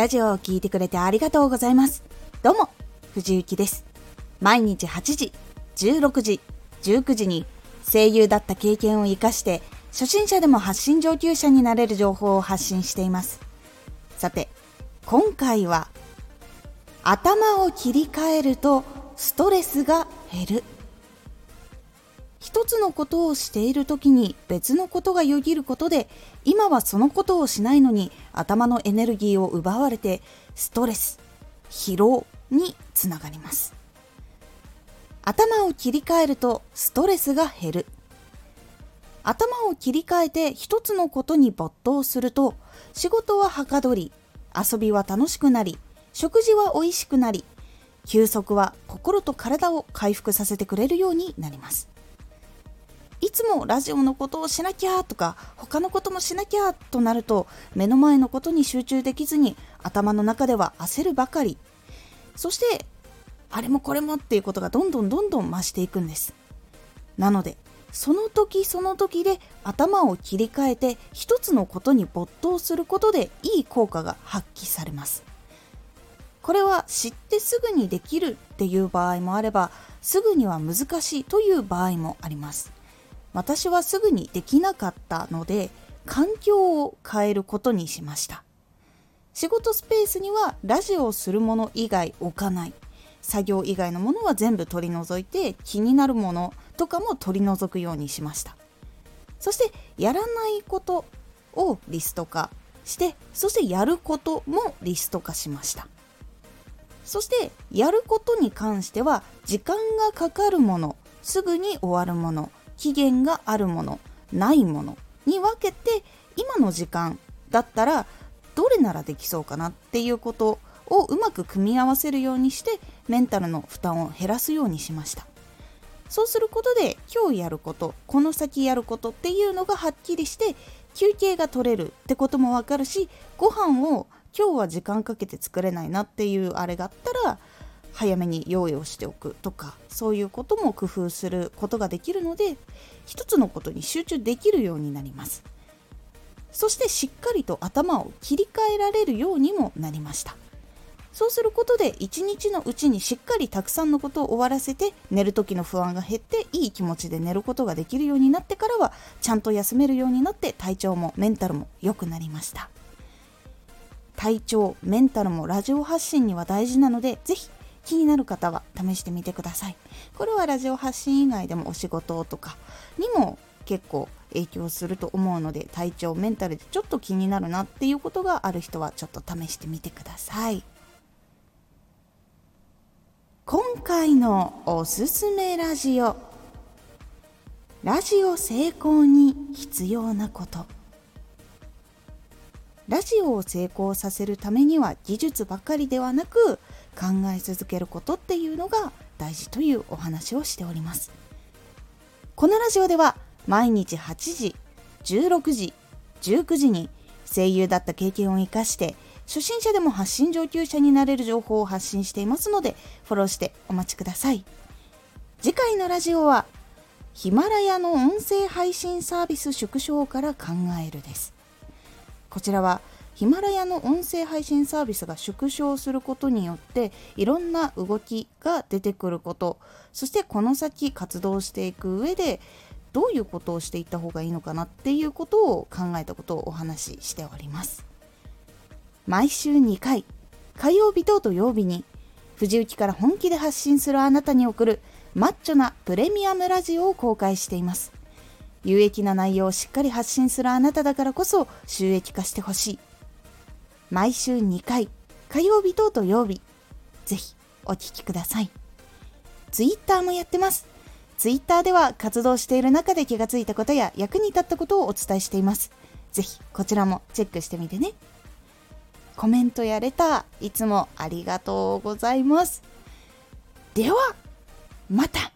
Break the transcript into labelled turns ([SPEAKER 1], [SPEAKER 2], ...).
[SPEAKER 1] ラジオを聴いてくれてありがとうございます。どうも、藤幸です。毎日8時、16時、19時に声優だった経験を活かして初心者でも発信上級者になれる情報を発信しています。さて、今回は頭を切り替えるとストレスが減る。一つのことをしている時に別のことがよぎることで今はそのことをしないのに頭のエネルギーを奪われてストレス疲労につながります。頭を切り替えるとストレスが減る。頭を切り替えて一つのことに没頭すると仕事ははかどり遊びは楽しくなり食事は美味しくなり休息は心と体を回復させてくれるようになります。いつもラジオのことをしなきゃとか他のこともしなきゃとなると目の前のことに集中できずに頭の中では焦るばかり。そしてあれもこれもっていうことがどんどんどんどん増していくんです。なのでその時その時で頭を切り替えて一つのことに没頭することでいい効果が発揮されます。これは知ってすぐにできるっていう場合もあればすぐには難しいという場合もあります。私はすぐにできなかったので環境を変えることにしました。仕事スペースにはラジオをするもの以外置かない。作業以外のものは全部取り除いて気になるものとかも取り除くようにしました。そしてやらないことをリスト化してそしてやることもリスト化しました。そしてやることに関しては時間がかかるものすぐに終わるもの期限があるものないものに分けて今の時間だったらどれならできそうかなっていうことをうまく組み合わせるようにしてメンタルの負担を減らすようにしました。そうすることで今日やることこの先やることっていうのがはっきりして休憩が取れるってこともわかるしご飯を今日は時間かけて作れないなっていうあれがあったら早めに用意をしておくとかそういうことも工夫することができるので一つのことに集中できるようになります。そしてしっかりと頭を切り替えられるようにもなりました。そうすることで一日のうちにしっかりたくさんのことを終わらせて寝る時の不安が減っていい気持ちで寝ることができるようになってからはちゃんと休めるようになって体調もメンタルも良くなりました。体調メンタルもラジオ発信には大事なので是非気になる方は試してみてください。これはラジオ発信以外でもお仕事とかにも結構影響すると思うので体調メンタルでちょっと気になるなっていうことがある人はちょっと試してみてください。今回のおすすめラジオ。ラジオ成功に必要なこと。ラジオを成功させるためには技術ばかりではなく考え続けることっていうのが大事というお話をしております。このラジオでは毎日8時16時19時に声優だった経験を生かして初心者でも発信上級者になれる情報を発信していますのでフォローしてお待ちください。次回のラジオはヒマラヤの音声配信サービス縮小から考えるです。こちらはヒマラヤの音声配信サービスが縮小することによっていろんな動きが出てくること。そしてこの先活動していく上でどういうことをしていった方がいいのかなっていうことを考えたことをお話ししております。毎週2回火曜日と土曜日に藤雪から本気で発信するあなたに送るマッチョなプレミアムラジオを公開しています。有益な内容をしっかり発信するあなただからこそ収益化してほしい。毎週2回、火曜日と土曜日、ぜひお聴きください。ツイッターもやってます。ツイッターでは活動している中で気がついたことや役に立ったことをお伝えしています。ぜひこちらもチェックしてみてね。コメントやレター、いつもありがとうございます。では、また